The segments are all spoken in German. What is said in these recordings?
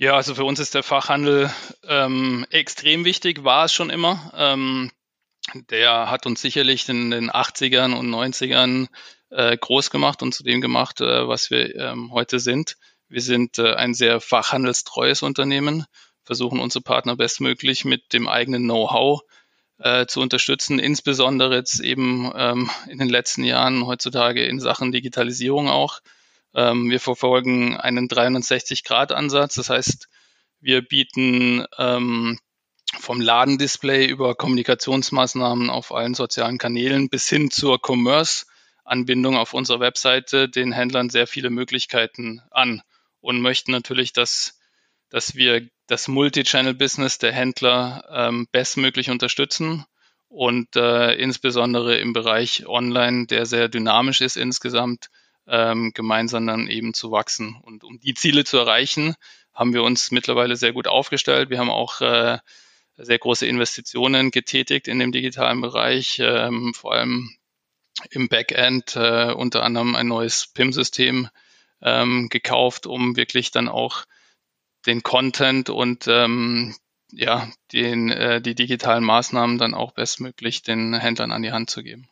Ja, also für uns ist der Fachhandel ähm, extrem wichtig, war es schon immer. Ähm, der hat uns sicherlich in den 80ern und 90ern äh, groß gemacht und zu dem gemacht, äh, was wir ähm, heute sind. Wir sind äh, ein sehr fachhandelstreues Unternehmen, versuchen unsere Partner bestmöglich mit dem eigenen Know-how äh, zu unterstützen, insbesondere jetzt eben ähm, in den letzten Jahren heutzutage in Sachen Digitalisierung auch. Ähm, wir verfolgen einen 360-Grad-Ansatz, das heißt, wir bieten ähm, vom Ladendisplay über Kommunikationsmaßnahmen auf allen sozialen Kanälen bis hin zur Commerce-Anbindung auf unserer Webseite den Händlern sehr viele Möglichkeiten an und möchten natürlich, dass, dass wir das Multi-Channel-Business der Händler ähm, bestmöglich unterstützen und äh, insbesondere im Bereich Online, der sehr dynamisch ist insgesamt, ähm, gemeinsam dann eben zu wachsen. Und um die Ziele zu erreichen, haben wir uns mittlerweile sehr gut aufgestellt. Wir haben auch äh, sehr große Investitionen getätigt in dem digitalen Bereich, ähm, vor allem im Backend, äh, unter anderem ein neues PIM-System ähm, gekauft, um wirklich dann auch den Content und ähm, ja, den, äh, die digitalen Maßnahmen dann auch bestmöglich den Händlern an die Hand zu geben.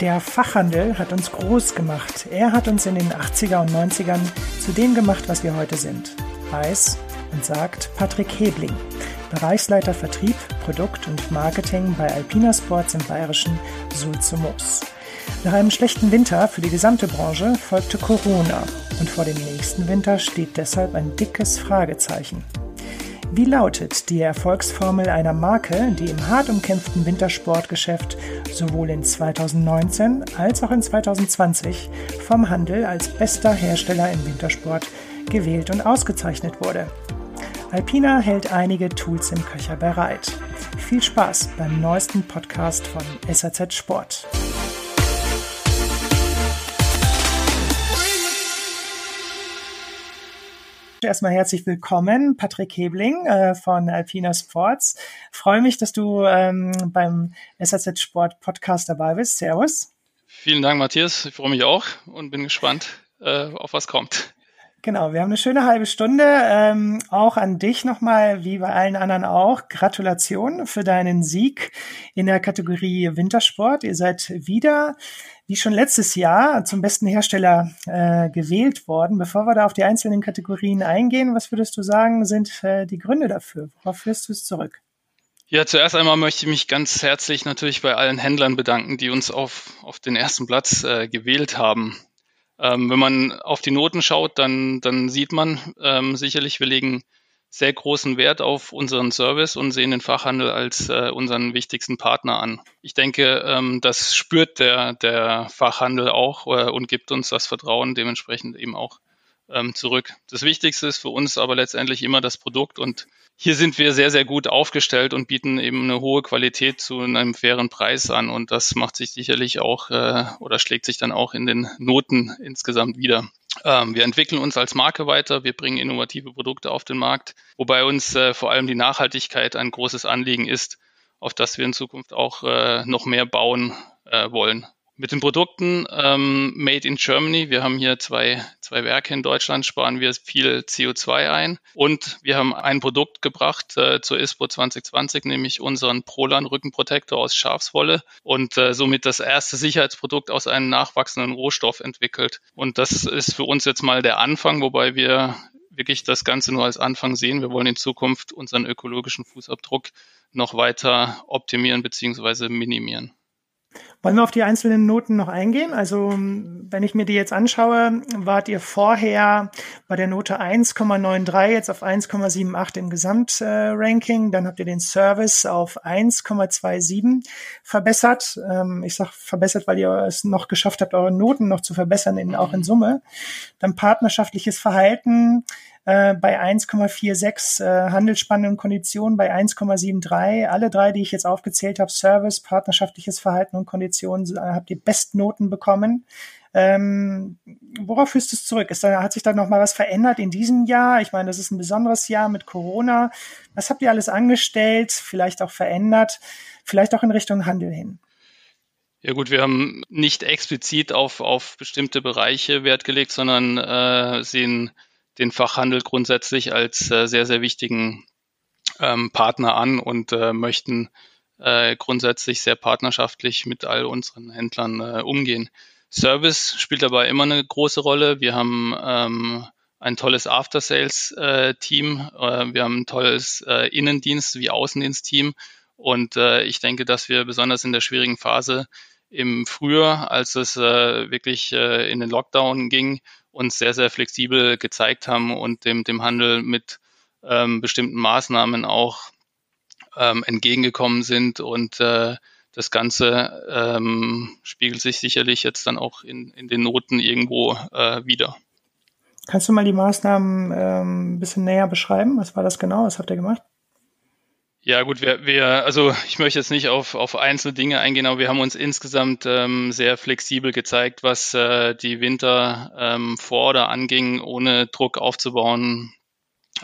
Der Fachhandel hat uns groß gemacht. Er hat uns in den 80er und 90ern zu dem gemacht, was wir heute sind. Weiß und sagt Patrick Hebling, Bereichsleiter Vertrieb, Produkt und Marketing bei Alpina Sports im bayerischen Sulzumos. Nach einem schlechten Winter für die gesamte Branche folgte Corona und vor dem nächsten Winter steht deshalb ein dickes Fragezeichen. Wie lautet die Erfolgsformel einer Marke, die im hart umkämpften Wintersportgeschäft sowohl in 2019 als auch in 2020 vom Handel als bester Hersteller im Wintersport gewählt und ausgezeichnet wurde? Alpina hält einige Tools im Köcher bereit. Viel Spaß beim neuesten Podcast von SAZ Sport. Erstmal herzlich willkommen, Patrick Hebling äh, von Alpina Sports. Freue mich, dass du ähm, beim SAZ Sport Podcast dabei bist. Servus. Vielen Dank, Matthias. Ich freue mich auch und bin gespannt, äh, auf was kommt. Genau, wir haben eine schöne halbe Stunde. Ähm, auch an dich nochmal, wie bei allen anderen auch. Gratulation für deinen Sieg in der Kategorie Wintersport. Ihr seid wieder, wie schon letztes Jahr, zum besten Hersteller äh, gewählt worden. Bevor wir da auf die einzelnen Kategorien eingehen, was würdest du sagen, sind äh, die Gründe dafür? Worauf führst du es zurück? Ja, zuerst einmal möchte ich mich ganz herzlich natürlich bei allen Händlern bedanken, die uns auf, auf den ersten Platz äh, gewählt haben. Ähm, wenn man auf die Noten schaut, dann, dann sieht man ähm, sicherlich, wir legen sehr großen Wert auf unseren Service und sehen den Fachhandel als äh, unseren wichtigsten Partner an. Ich denke, ähm, das spürt der, der Fachhandel auch äh, und gibt uns das Vertrauen dementsprechend eben auch ähm, zurück. Das Wichtigste ist für uns aber letztendlich immer das Produkt und hier sind wir sehr, sehr gut aufgestellt und bieten eben eine hohe Qualität zu einem fairen Preis an. Und das macht sich sicherlich auch äh, oder schlägt sich dann auch in den Noten insgesamt wieder. Ähm, wir entwickeln uns als Marke weiter, wir bringen innovative Produkte auf den Markt, wobei uns äh, vor allem die Nachhaltigkeit ein großes Anliegen ist, auf das wir in Zukunft auch äh, noch mehr bauen äh, wollen. Mit den Produkten ähm, Made in Germany, wir haben hier zwei, zwei Werke in Deutschland, sparen wir viel CO2 ein. Und wir haben ein Produkt gebracht äh, zur ISPO 2020, nämlich unseren Prolan Rückenprotektor aus Schafswolle und äh, somit das erste Sicherheitsprodukt aus einem nachwachsenden Rohstoff entwickelt. Und das ist für uns jetzt mal der Anfang, wobei wir wirklich das Ganze nur als Anfang sehen. Wir wollen in Zukunft unseren ökologischen Fußabdruck noch weiter optimieren bzw. minimieren. Wollen wir auf die einzelnen Noten noch eingehen? Also, wenn ich mir die jetzt anschaue, wart ihr vorher bei der Note 1,93 jetzt auf 1,78 im Gesamtranking. Dann habt ihr den Service auf 1,27 verbessert. Ähm, ich sage verbessert, weil ihr es noch geschafft habt, eure Noten noch zu verbessern, in, auch in Summe. Dann partnerschaftliches Verhalten äh, bei 1,46 äh, Handelsspanne und Konditionen bei 1,73. Alle drei, die ich jetzt aufgezählt habe, Service, partnerschaftliches Verhalten und Konditionen, äh, habt ihr Bestnoten bekommen. Ähm, worauf führst du es zurück? Ist da, hat sich da noch mal was verändert in diesem Jahr? Ich meine, das ist ein besonderes Jahr mit Corona. Was habt ihr alles angestellt, vielleicht auch verändert, vielleicht auch in Richtung Handel hin? Ja gut, wir haben nicht explizit auf, auf bestimmte Bereiche Wert gelegt, sondern äh, sehen den Fachhandel grundsätzlich als äh, sehr, sehr wichtigen ähm, Partner an und äh, möchten äh, grundsätzlich sehr partnerschaftlich mit all unseren Händlern äh, umgehen. Service spielt dabei immer eine große Rolle. Wir haben ähm, ein tolles After-Sales-Team. Äh, wir haben ein tolles äh, Innendienst- wie Außendienst-Team. Und äh, ich denke, dass wir besonders in der schwierigen Phase im Frühjahr, als es äh, wirklich äh, in den Lockdown ging, uns sehr, sehr flexibel gezeigt haben und dem, dem Handel mit ähm, bestimmten Maßnahmen auch ähm, entgegengekommen sind. Und äh, das Ganze ähm, spiegelt sich sicherlich jetzt dann auch in, in den Noten irgendwo äh, wieder. Kannst du mal die Maßnahmen ähm, ein bisschen näher beschreiben? Was war das genau? Was habt ihr gemacht? Ja, gut, wir, wir, also ich möchte jetzt nicht auf, auf einzelne Dinge eingehen, aber wir haben uns insgesamt ähm, sehr flexibel gezeigt, was äh, die Winter ähm, vor oder anging, ohne Druck aufzubauen,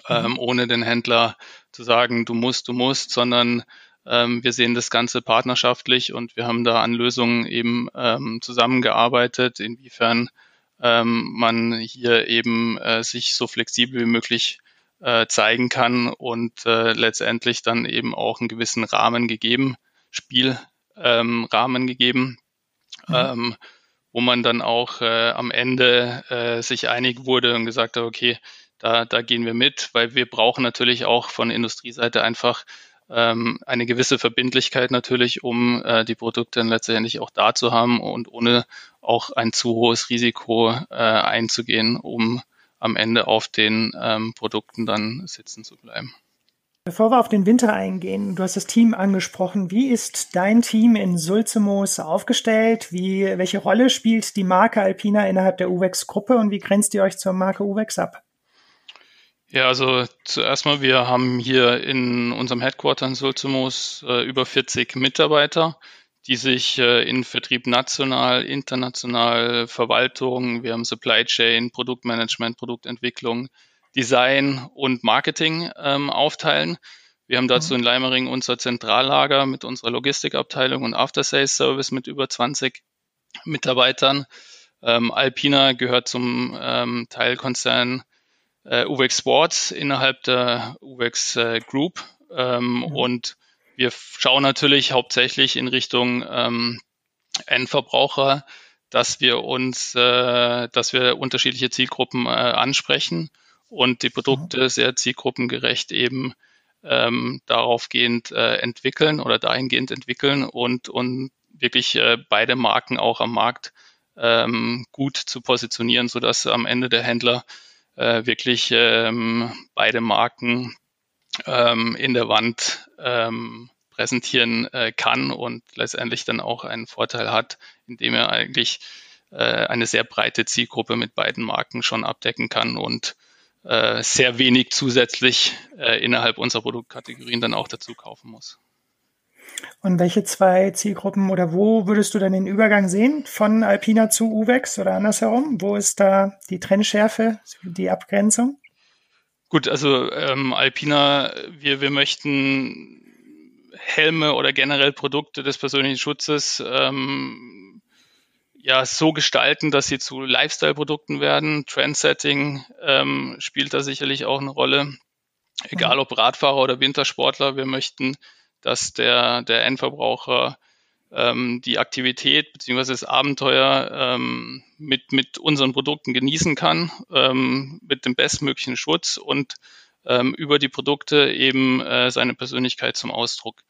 ähm, mhm. ohne den Händler zu sagen, du musst, du musst, sondern ähm, wir sehen das Ganze partnerschaftlich und wir haben da an Lösungen eben ähm, zusammengearbeitet, inwiefern ähm, man hier eben äh, sich so flexibel wie möglich äh, zeigen kann und äh, letztendlich dann eben auch einen gewissen Rahmen gegeben, Spielrahmen ähm, gegeben, mhm. ähm, wo man dann auch äh, am Ende äh, sich einig wurde und gesagt hat, okay, da, da gehen wir mit, weil wir brauchen natürlich auch von Industrieseite einfach ähm, eine gewisse Verbindlichkeit natürlich, um äh, die Produkte dann letztendlich auch da zu haben und ohne auch ein zu hohes Risiko äh, einzugehen, um am Ende auf den ähm, Produkten dann sitzen zu bleiben. Bevor wir auf den Winter eingehen, du hast das Team angesprochen. Wie ist dein Team in Sulzemos aufgestellt? Wie, welche Rolle spielt die Marke Alpina innerhalb der UVEX-Gruppe und wie grenzt ihr euch zur Marke UVEX ab? Ja, also zuerst mal, wir haben hier in unserem Headquarter in Sulzemos äh, über 40 Mitarbeiter die sich äh, in Vertrieb national, international, Verwaltung, wir haben Supply Chain, Produktmanagement, Produktentwicklung, Design und Marketing ähm, aufteilen. Wir haben dazu mhm. in Leimering unser Zentrallager mit unserer Logistikabteilung und After Sales Service mit über 20 Mitarbeitern. Ähm, Alpina gehört zum ähm, Teilkonzern äh, UVEX Sports innerhalb der UVEX äh, Group ähm, mhm. und wir schauen natürlich hauptsächlich in Richtung ähm, Endverbraucher, dass wir uns, äh, dass wir unterschiedliche Zielgruppen äh, ansprechen und die Produkte mhm. sehr zielgruppengerecht eben ähm, daraufgehend äh, entwickeln oder dahingehend entwickeln und, und wirklich äh, beide Marken auch am Markt ähm, gut zu positionieren, sodass am Ende der Händler äh, wirklich ähm, beide Marken ähm, in der Wand ähm, präsentieren äh, kann und letztendlich dann auch einen Vorteil hat, indem er eigentlich äh, eine sehr breite Zielgruppe mit beiden Marken schon abdecken kann und äh, sehr wenig zusätzlich äh, innerhalb unserer Produktkategorien dann auch dazu kaufen muss. Und welche zwei Zielgruppen oder wo würdest du dann den Übergang sehen von Alpina zu Uvex oder andersherum? Wo ist da die Trennschärfe, die Abgrenzung? Gut, also ähm, Alpina, wir, wir möchten Helme oder generell Produkte des persönlichen Schutzes ähm, ja so gestalten, dass sie zu Lifestyle-Produkten werden. Trendsetting ähm, spielt da sicherlich auch eine Rolle. Egal ob Radfahrer oder Wintersportler, wir möchten, dass der, der Endverbraucher ähm, die Aktivität bzw. das Abenteuer ähm, mit, mit unseren Produkten genießen kann, ähm, mit dem bestmöglichen Schutz und ähm, über die Produkte eben äh, seine Persönlichkeit zum Ausdruck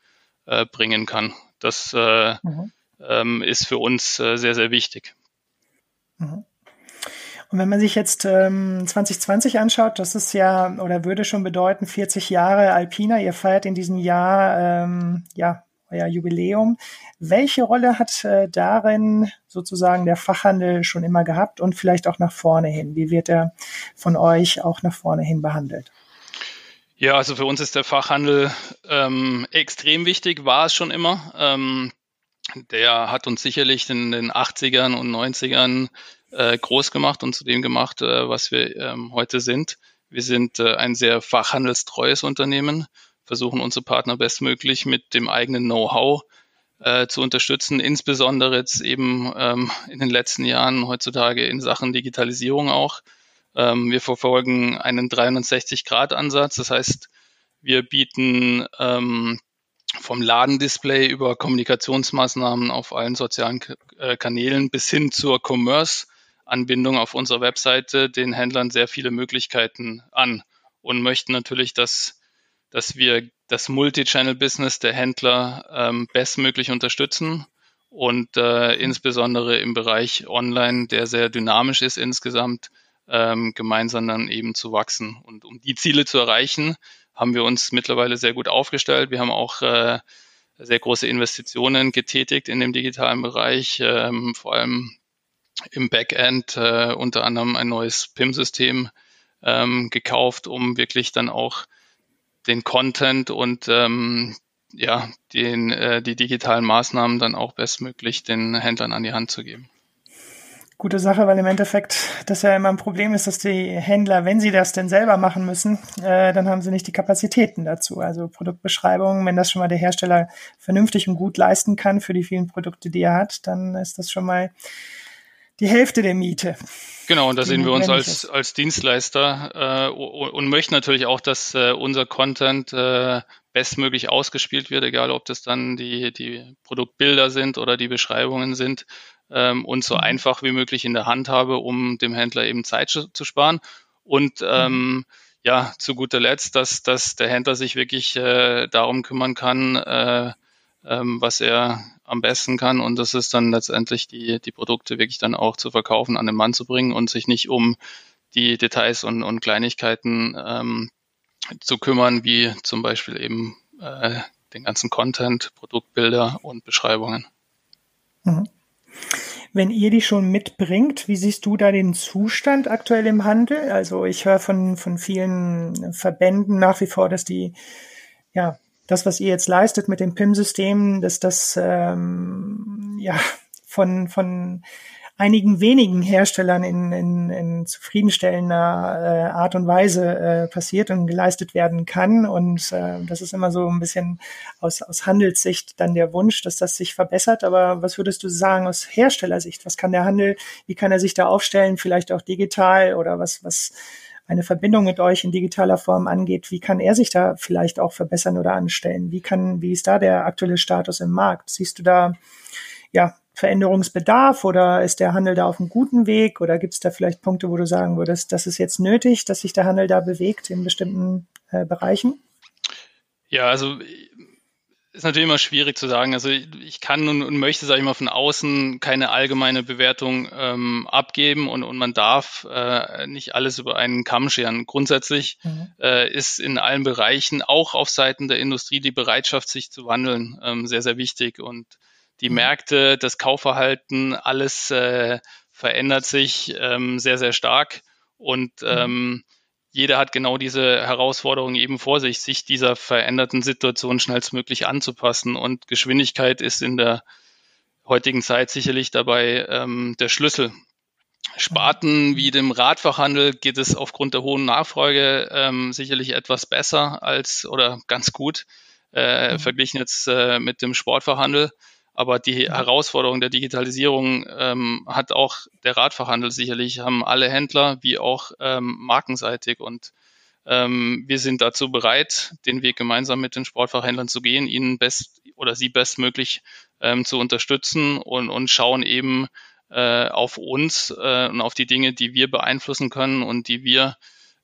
äh, bringen kann. Das äh, mhm. ähm, ist für uns äh, sehr, sehr wichtig. Mhm. Und wenn man sich jetzt ähm, 2020 anschaut, das ist ja oder würde schon bedeuten 40 Jahre Alpina. Ihr feiert in diesem Jahr ähm, ja euer Jubiläum. Welche Rolle hat äh, darin sozusagen der Fachhandel schon immer gehabt und vielleicht auch nach vorne hin? Wie wird er von euch auch nach vorne hin behandelt? Ja, also für uns ist der Fachhandel ähm, extrem wichtig, war es schon immer. Ähm, der hat uns sicherlich in den 80ern und 90ern äh, groß gemacht und zu dem gemacht, äh, was wir ähm, heute sind. Wir sind äh, ein sehr fachhandelstreues Unternehmen, versuchen unsere Partner bestmöglich mit dem eigenen Know-how äh, zu unterstützen, insbesondere jetzt eben ähm, in den letzten Jahren heutzutage in Sachen Digitalisierung auch. Ähm, wir verfolgen einen 360-Grad-Ansatz, das heißt, wir bieten ähm, vom Ladendisplay über Kommunikationsmaßnahmen auf allen sozialen äh, Kanälen bis hin zur Commerce-Anbindung auf unserer Webseite den Händlern sehr viele Möglichkeiten an und möchten natürlich, dass, dass wir das Multi-Channel-Business der Händler ähm, bestmöglich unterstützen und äh, insbesondere im Bereich Online, der sehr dynamisch ist insgesamt, ähm, gemeinsam dann eben zu wachsen. Und um die Ziele zu erreichen, haben wir uns mittlerweile sehr gut aufgestellt. Wir haben auch äh, sehr große Investitionen getätigt in dem digitalen Bereich, ähm, vor allem im Backend, äh, unter anderem ein neues PIM-System ähm, gekauft, um wirklich dann auch den Content und ähm, ja, den, äh, die digitalen Maßnahmen dann auch bestmöglich den Händlern an die Hand zu geben gute Sache, weil im Endeffekt das ja immer ein Problem ist, dass die Händler, wenn sie das denn selber machen müssen, äh, dann haben sie nicht die Kapazitäten dazu. Also Produktbeschreibungen, wenn das schon mal der Hersteller vernünftig und gut leisten kann für die vielen Produkte, die er hat, dann ist das schon mal die Hälfte der Miete. Genau, und da sehen wir uns als, als Dienstleister äh, und möchten natürlich auch, dass äh, unser Content äh, bestmöglich ausgespielt wird, egal ob das dann die, die Produktbilder sind oder die Beschreibungen sind ähm, und so mhm. einfach wie möglich in der Hand habe, um dem Händler eben Zeit zu, zu sparen. Und mhm. ähm, ja, zu guter Letzt, dass, dass der Händler sich wirklich äh, darum kümmern kann, äh, ähm, was er am besten kann. Und das ist dann letztendlich die, die Produkte wirklich dann auch zu verkaufen, an den Mann zu bringen und sich nicht um die Details und, und Kleinigkeiten ähm, zu kümmern, wie zum Beispiel eben äh, den ganzen Content, Produktbilder und Beschreibungen. Mhm. Wenn ihr die schon mitbringt, wie siehst du da den Zustand aktuell im Handel? Also ich höre von, von vielen Verbänden nach wie vor, dass die, ja, das, was ihr jetzt leistet mit dem PIM-System, dass das ähm, ja von, von einigen wenigen Herstellern in, in, in zufriedenstellender äh, Art und Weise äh, passiert und geleistet werden kann. Und äh, das ist immer so ein bisschen aus, aus Handelssicht dann der Wunsch, dass das sich verbessert. Aber was würdest du sagen aus Herstellersicht? Was kann der Handel, wie kann er sich da aufstellen, vielleicht auch digital oder was, was eine Verbindung mit euch in digitaler Form angeht, wie kann er sich da vielleicht auch verbessern oder anstellen? Wie kann, wie ist da der aktuelle Status im Markt? Siehst du da, ja, Veränderungsbedarf oder ist der Handel da auf einem guten Weg oder gibt es da vielleicht Punkte, wo du sagen würdest, das ist jetzt nötig, dass sich der Handel da bewegt in bestimmten äh, Bereichen? Ja, also ist natürlich immer schwierig zu sagen. Also ich kann und, und möchte, sage ich mal, von außen keine allgemeine Bewertung ähm, abgeben und, und man darf äh, nicht alles über einen Kamm scheren. Grundsätzlich mhm. äh, ist in allen Bereichen, auch auf Seiten der Industrie, die Bereitschaft, sich zu wandeln, ähm, sehr, sehr wichtig. Und die mhm. Märkte, das Kaufverhalten, alles äh, verändert sich ähm, sehr, sehr stark. Und mhm. Jeder hat genau diese Herausforderung eben vor sich, sich dieser veränderten Situation schnellstmöglich anzupassen. Und Geschwindigkeit ist in der heutigen Zeit sicherlich dabei ähm, der Schlüssel. Sparten wie dem Radfachhandel geht es aufgrund der hohen Nachfrage ähm, sicherlich etwas besser als oder ganz gut äh, mhm. verglichen jetzt äh, mit dem Sportfachhandel. Aber die Herausforderung der Digitalisierung ähm, hat auch der Radfachhandel sicherlich, haben alle Händler wie auch ähm, markenseitig. Und ähm, wir sind dazu bereit, den Weg gemeinsam mit den Sportfachhändlern zu gehen, ihnen best oder sie bestmöglich ähm, zu unterstützen und, und schauen eben äh, auf uns äh, und auf die Dinge, die wir beeinflussen können und die wir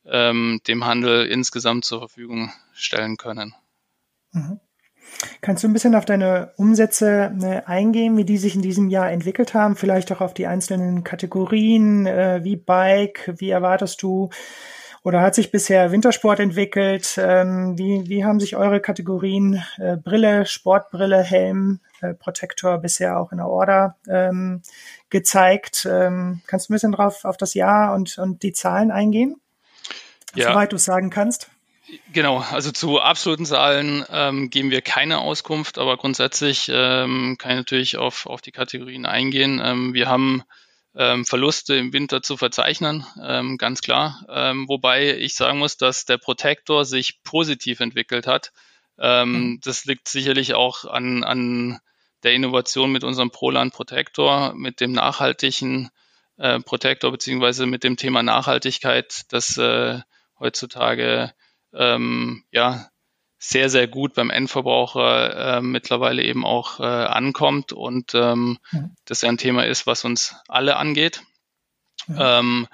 ähm, dem Handel insgesamt zur Verfügung stellen können. Mhm. Kannst du ein bisschen auf deine Umsätze äh, eingehen, wie die sich in diesem Jahr entwickelt haben? Vielleicht auch auf die einzelnen Kategorien, äh, wie Bike, wie erwartest du oder hat sich bisher Wintersport entwickelt? Ähm, wie, wie haben sich eure Kategorien äh, Brille, Sportbrille, Helm, Protektor bisher auch in der Order ähm, gezeigt? Ähm, kannst du ein bisschen drauf auf das Jahr und, und die Zahlen eingehen? Ja. Soweit du es sagen kannst. Genau, also zu absoluten Zahlen ähm, geben wir keine Auskunft, aber grundsätzlich ähm, kann ich natürlich auf, auf die Kategorien eingehen. Ähm, wir haben ähm, Verluste im Winter zu verzeichnen, ähm, ganz klar. Ähm, wobei ich sagen muss, dass der Protektor sich positiv entwickelt hat. Mhm. Das liegt sicherlich auch an, an der Innovation mit unserem Proland Protektor, mit dem nachhaltigen äh, Protektor beziehungsweise mit dem Thema Nachhaltigkeit, das äh, heutzutage ähm, ja sehr, sehr gut beim Endverbraucher äh, mittlerweile eben auch äh, ankommt und ähm, mhm. das ja ein Thema ist, was uns alle angeht. Mhm. Ähm,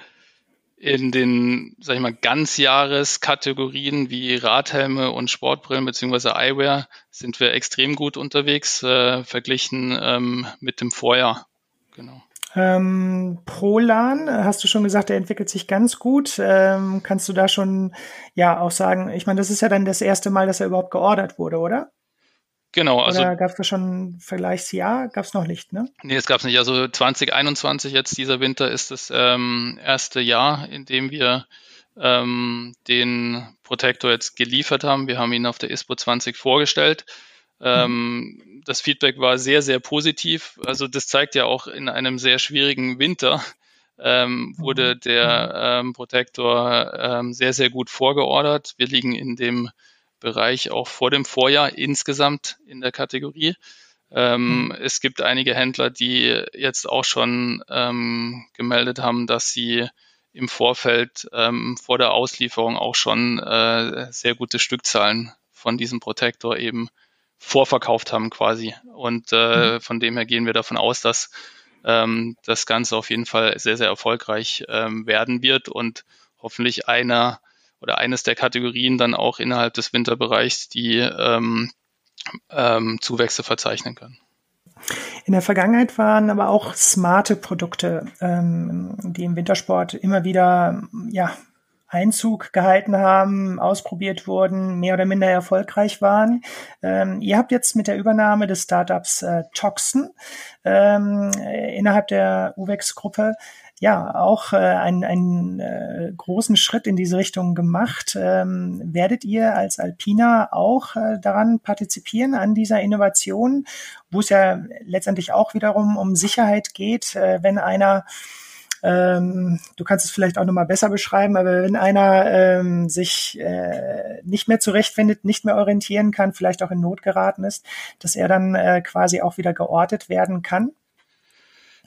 in den, sag ich mal, Ganzjahreskategorien wie Radhelme und Sportbrillen beziehungsweise Eyewear sind wir extrem gut unterwegs, äh, verglichen ähm, mit dem Vorjahr. Genau. Ähm, Prolan, hast du schon gesagt, der entwickelt sich ganz gut. Ähm, kannst du da schon ja auch sagen, ich meine, das ist ja dann das erste Mal, dass er überhaupt geordert wurde, oder? Genau, also. Oder gab es da schon ein Vergleichsjahr? Gab es noch nicht, ne? Nee, es gab es nicht. Also 2021, jetzt dieser Winter, ist das ähm, erste Jahr, in dem wir ähm, den Protektor jetzt geliefert haben. Wir haben ihn auf der ISPO 20 vorgestellt. Ähm, das Feedback war sehr, sehr positiv. Also das zeigt ja auch in einem sehr schwierigen Winter ähm, wurde mhm. der ähm, Protektor ähm, sehr, sehr gut vorgeordert. Wir liegen in dem Bereich auch vor dem Vorjahr insgesamt in der Kategorie. Ähm, mhm. Es gibt einige Händler, die jetzt auch schon ähm, gemeldet haben, dass sie im Vorfeld ähm, vor der Auslieferung auch schon äh, sehr gute Stückzahlen von diesem Protektor eben vorverkauft haben quasi. Und äh, mhm. von dem her gehen wir davon aus, dass ähm, das Ganze auf jeden Fall sehr, sehr erfolgreich ähm, werden wird und hoffentlich einer oder eines der Kategorien dann auch innerhalb des Winterbereichs die ähm, ähm, Zuwächse verzeichnen können. In der Vergangenheit waren aber auch smarte Produkte, ähm, die im Wintersport immer wieder ja, Einzug gehalten haben, ausprobiert wurden, mehr oder minder erfolgreich waren. Ähm, ihr habt jetzt mit der Übernahme des Startups äh, Toxen ähm, innerhalb der UVEX-Gruppe ja auch äh, einen, einen äh, großen Schritt in diese Richtung gemacht. Ähm, werdet ihr als Alpina auch äh, daran partizipieren, an dieser Innovation, wo es ja letztendlich auch wiederum um Sicherheit geht, äh, wenn einer ähm, du kannst es vielleicht auch nochmal besser beschreiben, aber wenn einer ähm, sich äh, nicht mehr zurechtfindet, nicht mehr orientieren kann, vielleicht auch in Not geraten ist, dass er dann äh, quasi auch wieder geortet werden kann?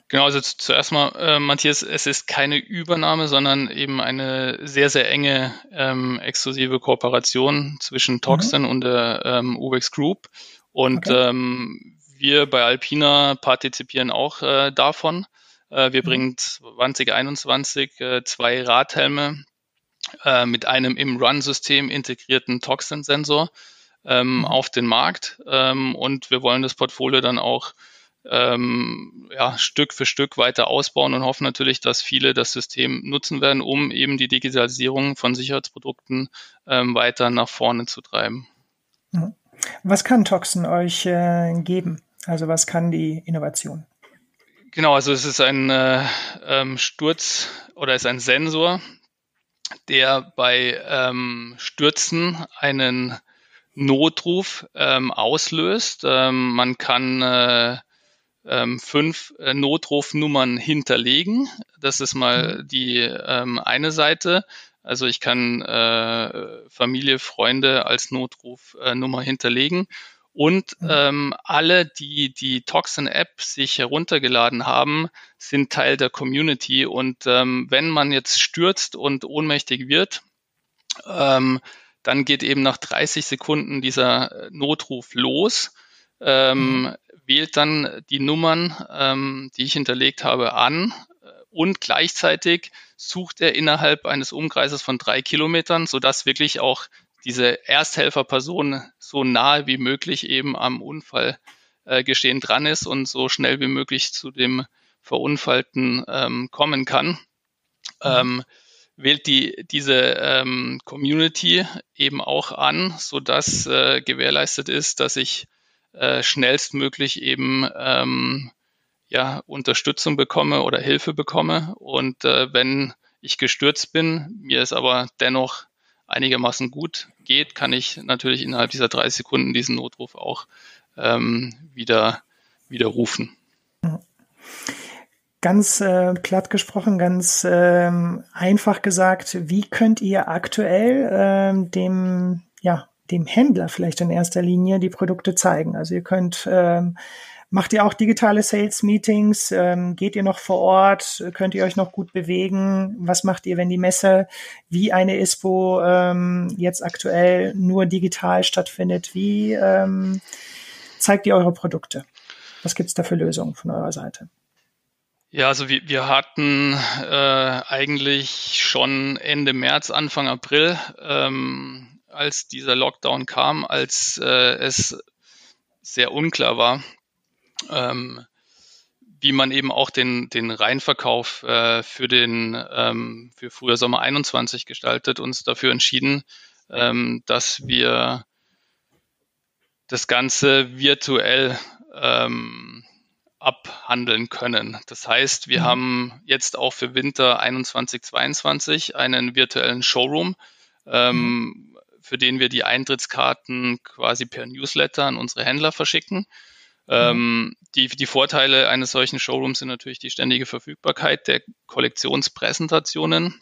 Genau, also zuerst mal, äh, Matthias, es ist keine Übernahme, sondern eben eine sehr, sehr enge ähm, exklusive Kooperation zwischen Toxin mhm. und der ähm, UVEX Group. Und okay. ähm, wir bei Alpina partizipieren auch äh, davon. Äh, wir mhm. bringen 2021 äh, zwei Radhelme äh, mit einem im Run-System integrierten Toxin-Sensor ähm, mhm. auf den Markt. Ähm, und wir wollen das Portfolio dann auch ähm, ja, Stück für Stück weiter ausbauen und hoffen natürlich, dass viele das System nutzen werden, um eben die Digitalisierung von Sicherheitsprodukten ähm, weiter nach vorne zu treiben. Mhm. Was kann Toxin euch äh, geben? Also was kann die Innovation? Genau, also es ist ein äh, ähm, Sturz oder ist ein Sensor, der bei ähm, Stürzen einen Notruf ähm, auslöst. Ähm, man kann äh, ähm, fünf äh, Notrufnummern hinterlegen. Das ist mal mhm. die ähm, eine Seite. Also ich kann äh, Familie, Freunde als Notrufnummer hinterlegen und mhm. ähm, alle, die die Toxin-App sich heruntergeladen haben, sind Teil der Community. Und ähm, wenn man jetzt stürzt und ohnmächtig wird, ähm, dann geht eben nach 30 Sekunden dieser Notruf los, ähm, mhm. wählt dann die Nummern, ähm, die ich hinterlegt habe, an und gleichzeitig sucht er innerhalb eines Umkreises von drei Kilometern, sodass wirklich auch diese Ersthelferperson so nahe wie möglich eben am Unfallgeschehen äh, dran ist und so schnell wie möglich zu dem Verunfallten ähm, kommen kann. Ähm, wählt die, diese ähm, Community eben auch an, so dass äh, gewährleistet ist, dass ich äh, schnellstmöglich eben ähm, ja, Unterstützung bekomme oder Hilfe bekomme. Und äh, wenn ich gestürzt bin, mir es aber dennoch einigermaßen gut geht, kann ich natürlich innerhalb dieser 30 Sekunden diesen Notruf auch ähm, wieder widerrufen. Ganz äh, platt gesprochen, ganz ähm, einfach gesagt, wie könnt ihr aktuell ähm, dem, ja, dem Händler vielleicht in erster Linie die Produkte zeigen? Also ihr könnt ähm, Macht ihr auch digitale Sales-Meetings? Ähm, geht ihr noch vor Ort? Könnt ihr euch noch gut bewegen? Was macht ihr, wenn die Messe wie eine ISPO ähm, jetzt aktuell nur digital stattfindet? Wie ähm, zeigt ihr eure Produkte? Was gibt's da für Lösungen von eurer Seite? Ja, also wir, wir hatten äh, eigentlich schon Ende März, Anfang April, ähm, als dieser Lockdown kam, als äh, es sehr unklar war, ähm, wie man eben auch den, den Reinverkauf äh, für den ähm, für Frühjahr Sommer 21 gestaltet, uns dafür entschieden, ähm, dass wir das Ganze virtuell ähm, abhandeln können. Das heißt, wir mhm. haben jetzt auch für Winter 21, 22 einen virtuellen Showroom, ähm, mhm. für den wir die Eintrittskarten quasi per Newsletter an unsere Händler verschicken. Ähm, die, die Vorteile eines solchen Showrooms sind natürlich die ständige Verfügbarkeit der Kollektionspräsentationen.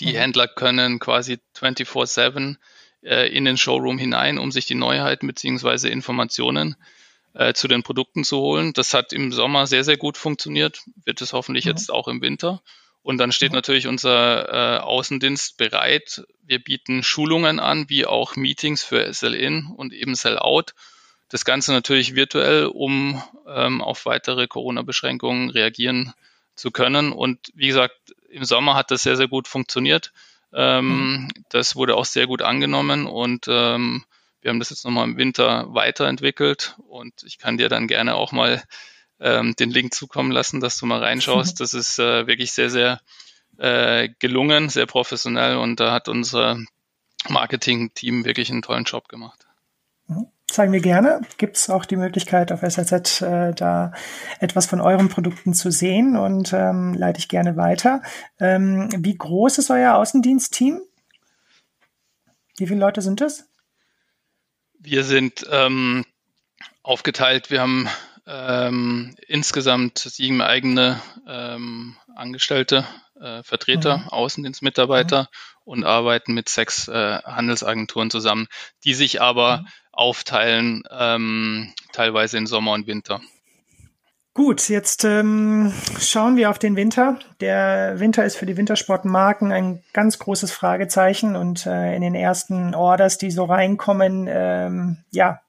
Die mhm. Händler können quasi 24-7 äh, in den Showroom hinein, um sich die Neuheiten beziehungsweise Informationen äh, zu den Produkten zu holen. Das hat im Sommer sehr, sehr gut funktioniert, wird es hoffentlich mhm. jetzt auch im Winter. Und dann steht mhm. natürlich unser äh, Außendienst bereit. Wir bieten Schulungen an, wie auch Meetings für Sell-In und eben Sell-Out das Ganze natürlich virtuell, um ähm, auf weitere Corona-Beschränkungen reagieren zu können. Und wie gesagt, im Sommer hat das sehr, sehr gut funktioniert. Ähm, mhm. Das wurde auch sehr gut angenommen und ähm, wir haben das jetzt nochmal im Winter weiterentwickelt und ich kann dir dann gerne auch mal ähm, den Link zukommen lassen, dass du mal reinschaust. Das ist äh, wirklich sehr, sehr äh, gelungen, sehr professionell und da hat unser Marketing-Team wirklich einen tollen Job gemacht. Mhm zeigen wir gerne. Gibt es auch die Möglichkeit auf SRZ äh, da etwas von euren Produkten zu sehen und ähm, leite ich gerne weiter. Ähm, wie groß ist euer Außendienstteam? Wie viele Leute sind es? Wir sind ähm, aufgeteilt. Wir haben ähm, insgesamt sieben eigene ähm, Angestellte, äh, Vertreter, mhm. Außendienstmitarbeiter mhm. und arbeiten mit sechs äh, Handelsagenturen zusammen, die sich aber mhm aufteilen, ähm, teilweise in Sommer und Winter. Gut, jetzt ähm, schauen wir auf den Winter. Der Winter ist für die Wintersportmarken ein ganz großes Fragezeichen und äh, in den ersten Orders, die so reinkommen, ähm, ja,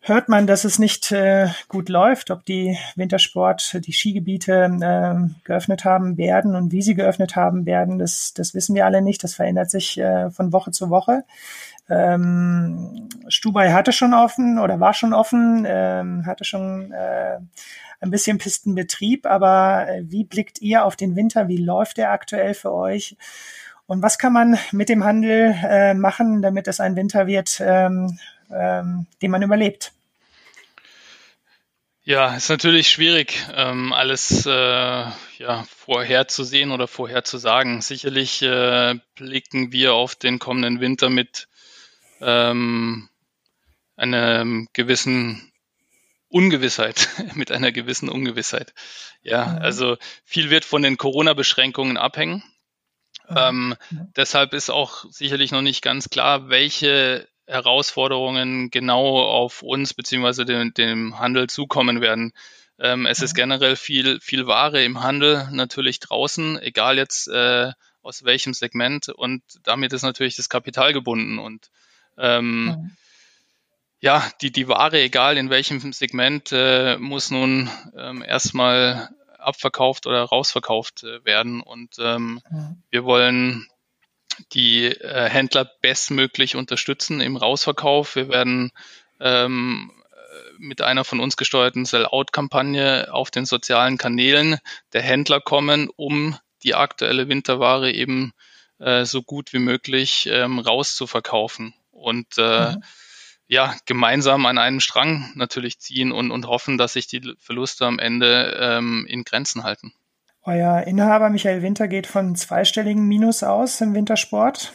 hört man, dass es nicht äh, gut läuft, ob die Wintersport, die Skigebiete äh, geöffnet haben werden und wie sie geöffnet haben werden, das, das wissen wir alle nicht. Das verändert sich äh, von Woche zu Woche. Ähm, Stubai hatte schon offen oder war schon offen, ähm, hatte schon äh, ein bisschen Pistenbetrieb, aber äh, wie blickt ihr auf den Winter? Wie läuft der aktuell für euch? Und was kann man mit dem Handel äh, machen, damit es ein Winter wird, ähm, ähm, den man überlebt? Ja, ist natürlich schwierig, ähm, alles äh, ja, vorherzusehen oder vorherzusagen. Sicherlich äh, blicken wir auf den kommenden Winter mit ähm, einer gewissen Ungewissheit, mit einer gewissen Ungewissheit. Ja, mhm. also viel wird von den Corona-Beschränkungen abhängen. Mhm. Ähm, mhm. Deshalb ist auch sicherlich noch nicht ganz klar, welche Herausforderungen genau auf uns beziehungsweise dem, dem Handel zukommen werden. Ähm, es mhm. ist generell viel, viel Ware im Handel natürlich draußen, egal jetzt äh, aus welchem Segment und damit ist natürlich das Kapital gebunden und ähm, mhm. Ja, die, die Ware, egal in welchem Segment, äh, muss nun ähm, erstmal abverkauft oder rausverkauft äh, werden. Und ähm, mhm. wir wollen die äh, Händler bestmöglich unterstützen im Rausverkauf. Wir werden ähm, mit einer von uns gesteuerten Sell-Out-Kampagne auf den sozialen Kanälen der Händler kommen, um die aktuelle Winterware eben äh, so gut wie möglich ähm, rauszuverkaufen und äh, mhm. ja, gemeinsam an einem Strang natürlich ziehen und, und hoffen, dass sich die Verluste am Ende ähm, in Grenzen halten. Euer Inhaber Michael Winter geht von zweistelligen Minus aus im Wintersport.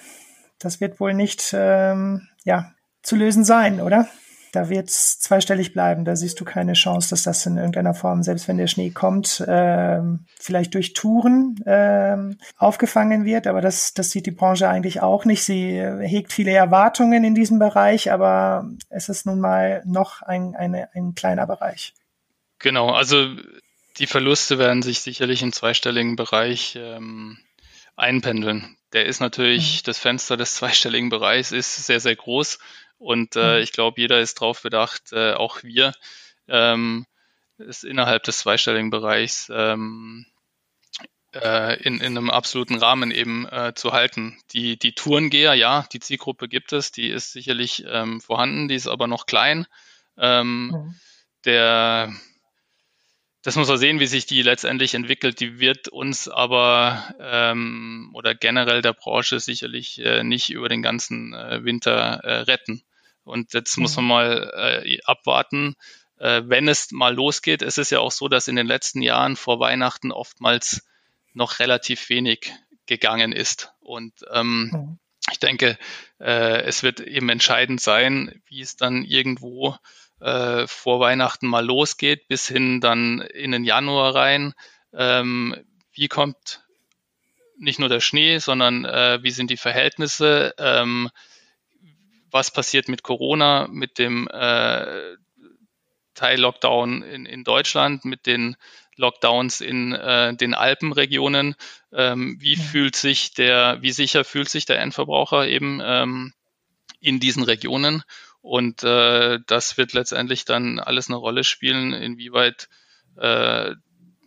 das wird wohl nicht ähm, ja, zu lösen sein, oder? Da wird es zweistellig bleiben. Da siehst du keine Chance, dass das in irgendeiner Form, selbst wenn der Schnee kommt, ähm, vielleicht durch Touren ähm, aufgefangen wird. Aber das, das sieht die Branche eigentlich auch nicht. Sie hegt viele Erwartungen in diesem Bereich, aber es ist nun mal noch ein, eine, ein kleiner Bereich. Genau, also die Verluste werden sich sicherlich im zweistelligen Bereich ähm, einpendeln. Der ist natürlich, mhm. das Fenster des zweistelligen Bereichs ist sehr, sehr groß. Und äh, mhm. ich glaube, jeder ist darauf bedacht, äh, auch wir, ähm, ist innerhalb des zweistelligen Bereichs ähm, äh, in, in einem absoluten Rahmen eben äh, zu halten. Die, die Tourengeher, ja, die Zielgruppe gibt es, die ist sicherlich ähm, vorhanden, die ist aber noch klein. Ähm, mhm. Der das muss man sehen, wie sich die letztendlich entwickelt. Die wird uns aber ähm, oder generell der Branche sicherlich äh, nicht über den ganzen äh, Winter äh, retten. Und jetzt mhm. muss man mal äh, abwarten, äh, wenn es mal losgeht. Es ist ja auch so, dass in den letzten Jahren vor Weihnachten oftmals noch relativ wenig gegangen ist. Und ähm, mhm. ich denke, äh, es wird eben entscheidend sein, wie es dann irgendwo äh, vor Weihnachten mal losgeht, bis hin dann in den Januar rein. Ähm, wie kommt nicht nur der Schnee, sondern äh, wie sind die Verhältnisse? Ähm, was passiert mit Corona, mit dem äh, Teil-Lockdown in, in Deutschland, mit den Lockdowns in äh, den Alpenregionen? Ähm, wie ja. fühlt sich der, wie sicher fühlt sich der Endverbraucher eben ähm, in diesen Regionen? Und äh, das wird letztendlich dann alles eine Rolle spielen, inwieweit äh,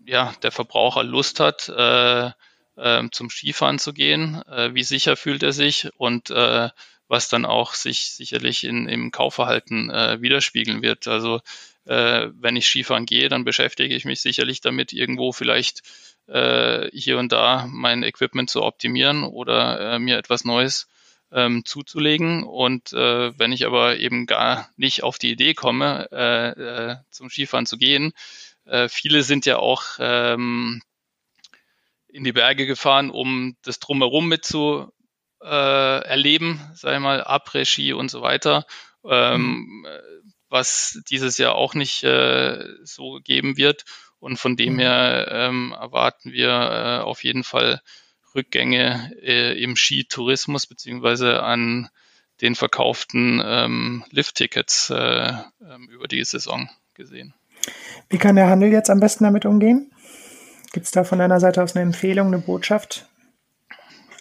ja, der Verbraucher Lust hat, äh, äh, zum Skifahren zu gehen, äh, wie sicher fühlt er sich und äh, was dann auch sich sicherlich in, im Kaufverhalten äh, widerspiegeln wird. Also äh, wenn ich Skifahren gehe, dann beschäftige ich mich sicherlich damit, irgendwo vielleicht äh, hier und da mein Equipment zu optimieren oder äh, mir etwas Neues ähm, zuzulegen. Und äh, wenn ich aber eben gar nicht auf die Idee komme, äh, äh, zum Skifahren zu gehen, äh, viele sind ja auch ähm, in die Berge gefahren, um das drumherum mit zu äh, erleben, sei mal Après-Ski und so weiter. Ähm, mhm. was dieses Jahr auch nicht äh, so geben wird. Und von dem mhm. her ähm, erwarten wir äh, auf jeden Fall Rückgänge äh, im Skitourismus beziehungsweise an den verkauften ähm, Lift-Tickets äh, ähm, über die Saison gesehen. Wie kann der Handel jetzt am besten damit umgehen? Gibt es da von deiner Seite aus eine Empfehlung, eine Botschaft?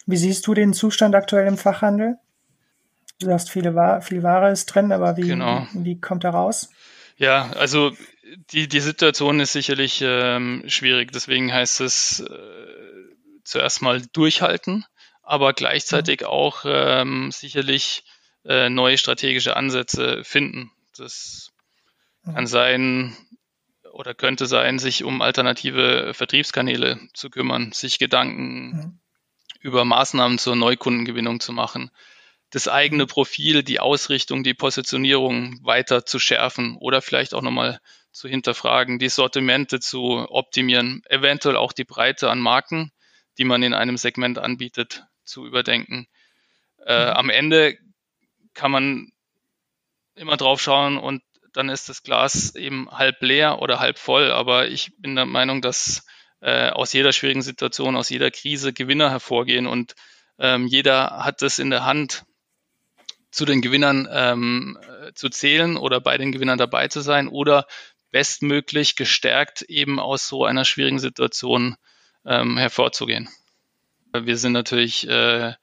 Wie siehst du den Zustand aktuell im Fachhandel? Du sagst, viele Ware, viel Ware ist drin, aber wie, genau. wie, wie, kommt er raus? Ja, also die, die Situation ist sicherlich ähm, schwierig. Deswegen heißt es, äh, zuerst mal durchhalten, aber gleichzeitig mhm. auch ähm, sicherlich äh, neue strategische Ansätze finden. Das mhm. kann sein oder könnte sein, sich um alternative Vertriebskanäle zu kümmern, sich Gedanken mhm. über Maßnahmen zur Neukundengewinnung zu machen, das eigene mhm. Profil, die Ausrichtung, die Positionierung weiter zu schärfen oder vielleicht auch nochmal zu hinterfragen, die Sortimente zu optimieren, eventuell auch die Breite an Marken die man in einem Segment anbietet, zu überdenken. Äh, mhm. Am Ende kann man immer drauf schauen und dann ist das Glas eben halb leer oder halb voll. Aber ich bin der Meinung, dass äh, aus jeder schwierigen Situation, aus jeder Krise Gewinner hervorgehen und ähm, jeder hat es in der Hand, zu den Gewinnern ähm, zu zählen oder bei den Gewinnern dabei zu sein oder bestmöglich gestärkt eben aus so einer schwierigen Situation ähm, hervorzugehen. Wir sind natürlich äh,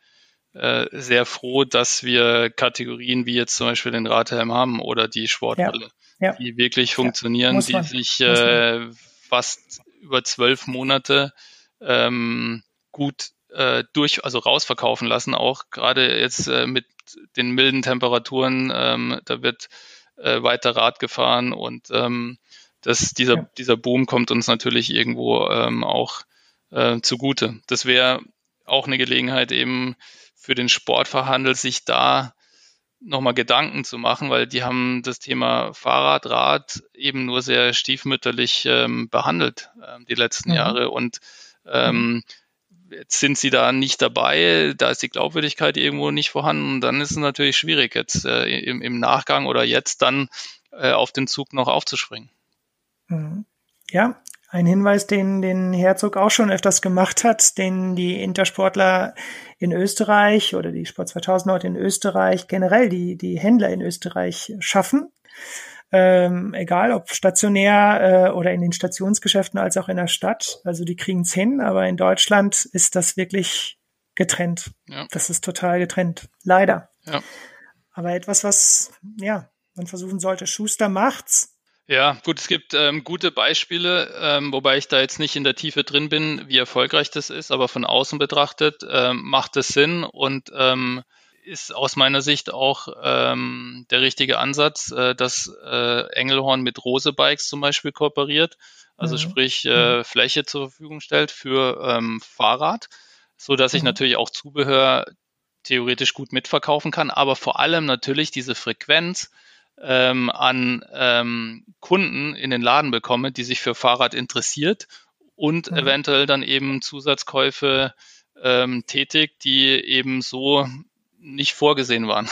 äh, sehr froh, dass wir Kategorien wie jetzt zum Beispiel den Radhelm haben oder die Sportbrille, ja, ja. die wirklich funktionieren, ja, die sich äh, fast über zwölf Monate ähm, gut äh, durch, also rausverkaufen lassen, auch gerade jetzt äh, mit den milden Temperaturen, ähm, da wird äh, weiter Rad gefahren und ähm, das, dieser, dieser Boom kommt uns natürlich irgendwo ähm, auch äh, zugute. Das wäre auch eine Gelegenheit eben für den Sportverhandel, sich da nochmal Gedanken zu machen, weil die haben das Thema Fahrradrad eben nur sehr stiefmütterlich ähm, behandelt äh, die letzten mhm. Jahre und ähm, jetzt sind sie da nicht dabei, da ist die Glaubwürdigkeit irgendwo nicht vorhanden. dann ist es natürlich schwierig, jetzt äh, im, im, Nachgang oder jetzt dann äh, auf den Zug noch aufzuspringen. Mhm. Ja, ein Hinweis, den, den Herzog auch schon öfters gemacht hat, den die Intersportler in Österreich oder die Sport 2000 Leute in Österreich, generell die, die Händler in Österreich schaffen. Ähm, egal ob stationär äh, oder in den Stationsgeschäften als auch in der Stadt. Also die kriegen es hin, aber in Deutschland ist das wirklich getrennt. Ja. Das ist total getrennt. Leider. Ja. Aber etwas, was, ja, man versuchen sollte. Schuster macht's. Ja, gut, es gibt ähm, gute Beispiele, ähm, wobei ich da jetzt nicht in der Tiefe drin bin, wie erfolgreich das ist, aber von außen betrachtet ähm, macht es Sinn und ähm, ist aus meiner Sicht auch ähm, der richtige Ansatz, äh, dass äh, Engelhorn mit Rose Bikes zum Beispiel kooperiert, also mhm. sprich äh, mhm. Fläche zur Verfügung stellt für ähm, Fahrrad, so dass ich mhm. natürlich auch Zubehör theoretisch gut mitverkaufen kann, aber vor allem natürlich diese Frequenz ähm, an ähm, Kunden in den Laden bekomme, die sich für Fahrrad interessiert und mhm. eventuell dann eben Zusatzkäufe ähm, tätigt, die eben so nicht vorgesehen waren.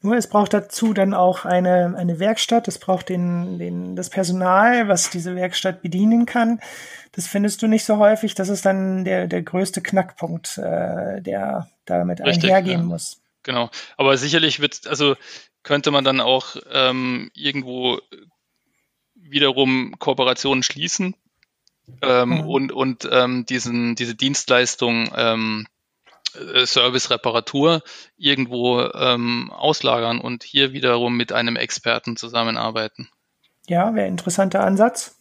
Nur es braucht dazu dann auch eine, eine Werkstatt, es braucht den, den, das Personal, was diese Werkstatt bedienen kann. Das findest du nicht so häufig. Das ist dann der, der größte Knackpunkt, äh, der damit Richtig, einhergehen ja. muss. Genau. Aber sicherlich wird, also könnte man dann auch ähm, irgendwo wiederum Kooperationen schließen ähm, mhm. und, und ähm, diesen, diese Dienstleistung ähm, äh, Service Reparatur irgendwo ähm, auslagern und hier wiederum mit einem Experten zusammenarbeiten. Ja, wäre ein interessanter Ansatz.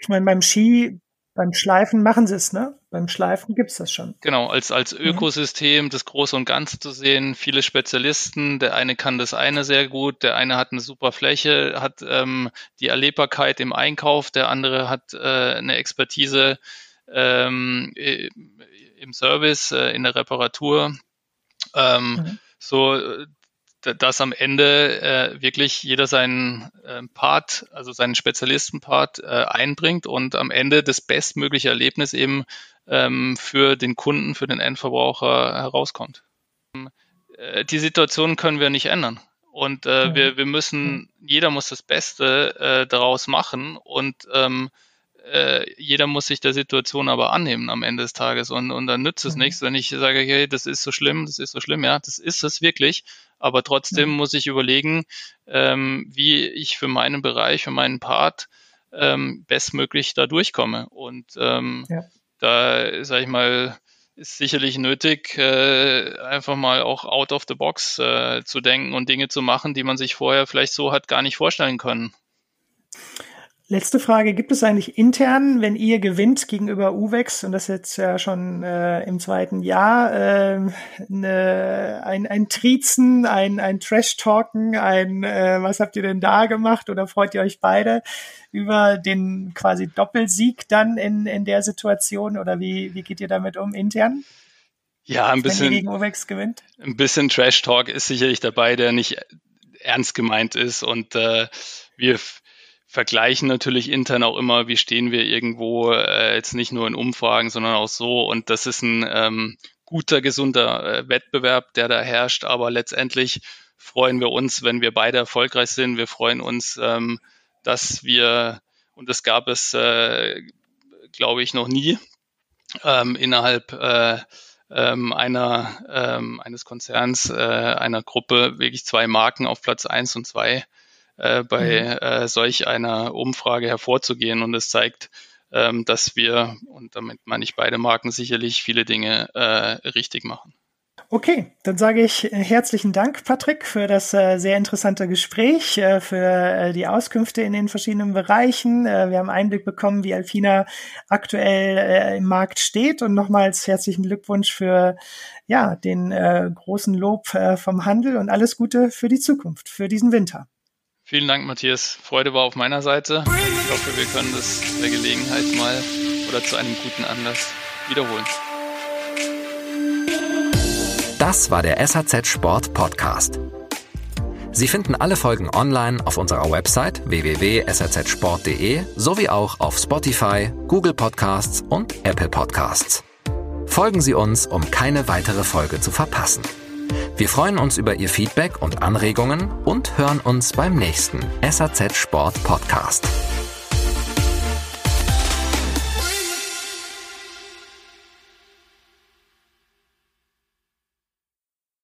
Ich meine, beim Ski beim Schleifen machen sie es, ne? Beim Schleifen gibt's das schon. Genau, als, als mhm. Ökosystem, das Große und Ganze zu sehen, viele Spezialisten, der eine kann das eine sehr gut, der eine hat eine super Fläche, hat ähm, die Erlebbarkeit im Einkauf, der andere hat äh, eine Expertise ähm, im Service, äh, in der Reparatur. Ähm, mhm. So, dass am Ende äh, wirklich jeder seinen äh, Part, also seinen Spezialistenpart äh, einbringt und am Ende das bestmögliche Erlebnis eben ähm, für den Kunden, für den Endverbraucher herauskommt. Äh, die Situation können wir nicht ändern. Und äh, mhm. wir, wir müssen, jeder muss das Beste äh, daraus machen und ähm, äh, jeder muss sich der Situation aber annehmen am Ende des Tages und, und dann nützt es mhm. nichts, wenn ich sage, hey, das ist so schlimm, das ist so schlimm, ja, das ist es wirklich, aber trotzdem mhm. muss ich überlegen, ähm, wie ich für meinen Bereich, für meinen Part ähm, bestmöglich da durchkomme und ähm, ja. Da, sage ich mal, ist sicherlich nötig, äh, einfach mal auch out of the box äh, zu denken und Dinge zu machen, die man sich vorher vielleicht so hat gar nicht vorstellen können. Letzte Frage, gibt es eigentlich intern, wenn ihr gewinnt gegenüber UVEX, und das jetzt ja schon äh, im zweiten Jahr, äh, ne, ein, ein Trizen, ein, ein Trash-Talken, ein äh, was habt ihr denn da gemacht oder freut ihr euch beide über den quasi Doppelsieg dann in, in der Situation oder wie, wie geht ihr damit um intern? Ja, ein bisschen, gegen UVEX gewinnt? ein bisschen Trash-Talk ist sicherlich dabei, der nicht ernst gemeint ist und äh, wir vergleichen natürlich intern auch immer, wie stehen wir irgendwo, äh, jetzt nicht nur in Umfragen, sondern auch so. Und das ist ein ähm, guter, gesunder äh, Wettbewerb, der da herrscht. Aber letztendlich freuen wir uns, wenn wir beide erfolgreich sind. Wir freuen uns, ähm, dass wir, und das gab es, äh, glaube ich, noch nie, ähm, innerhalb äh, ähm, einer, ähm, eines Konzerns, äh, einer Gruppe wirklich zwei Marken auf Platz eins und zwei äh, bei mhm. äh, solch einer Umfrage hervorzugehen. Und es zeigt, ähm, dass wir, und damit meine ich beide Marken, sicherlich viele Dinge äh, richtig machen. Okay, dann sage ich äh, herzlichen Dank, Patrick, für das äh, sehr interessante Gespräch, äh, für äh, die Auskünfte in den verschiedenen Bereichen. Äh, wir haben Einblick bekommen, wie Alfina aktuell äh, im Markt steht und nochmals herzlichen Glückwunsch für ja, den großen Lob vom Handel und alles Gute für die Zukunft, für diesen Winter. Vielen Dank, Matthias. Freude war auf meiner Seite. Ich hoffe, wir können das bei Gelegenheit mal oder zu einem guten Anlass wiederholen. Das war der SAZ Sport Podcast. Sie finden alle Folgen online auf unserer Website www.sazsport.de sowie auch auf Spotify, Google Podcasts und Apple Podcasts. Folgen Sie uns, um keine weitere Folge zu verpassen. Wir freuen uns über Ihr Feedback und Anregungen und hören uns beim nächsten SAZ Sport Podcast.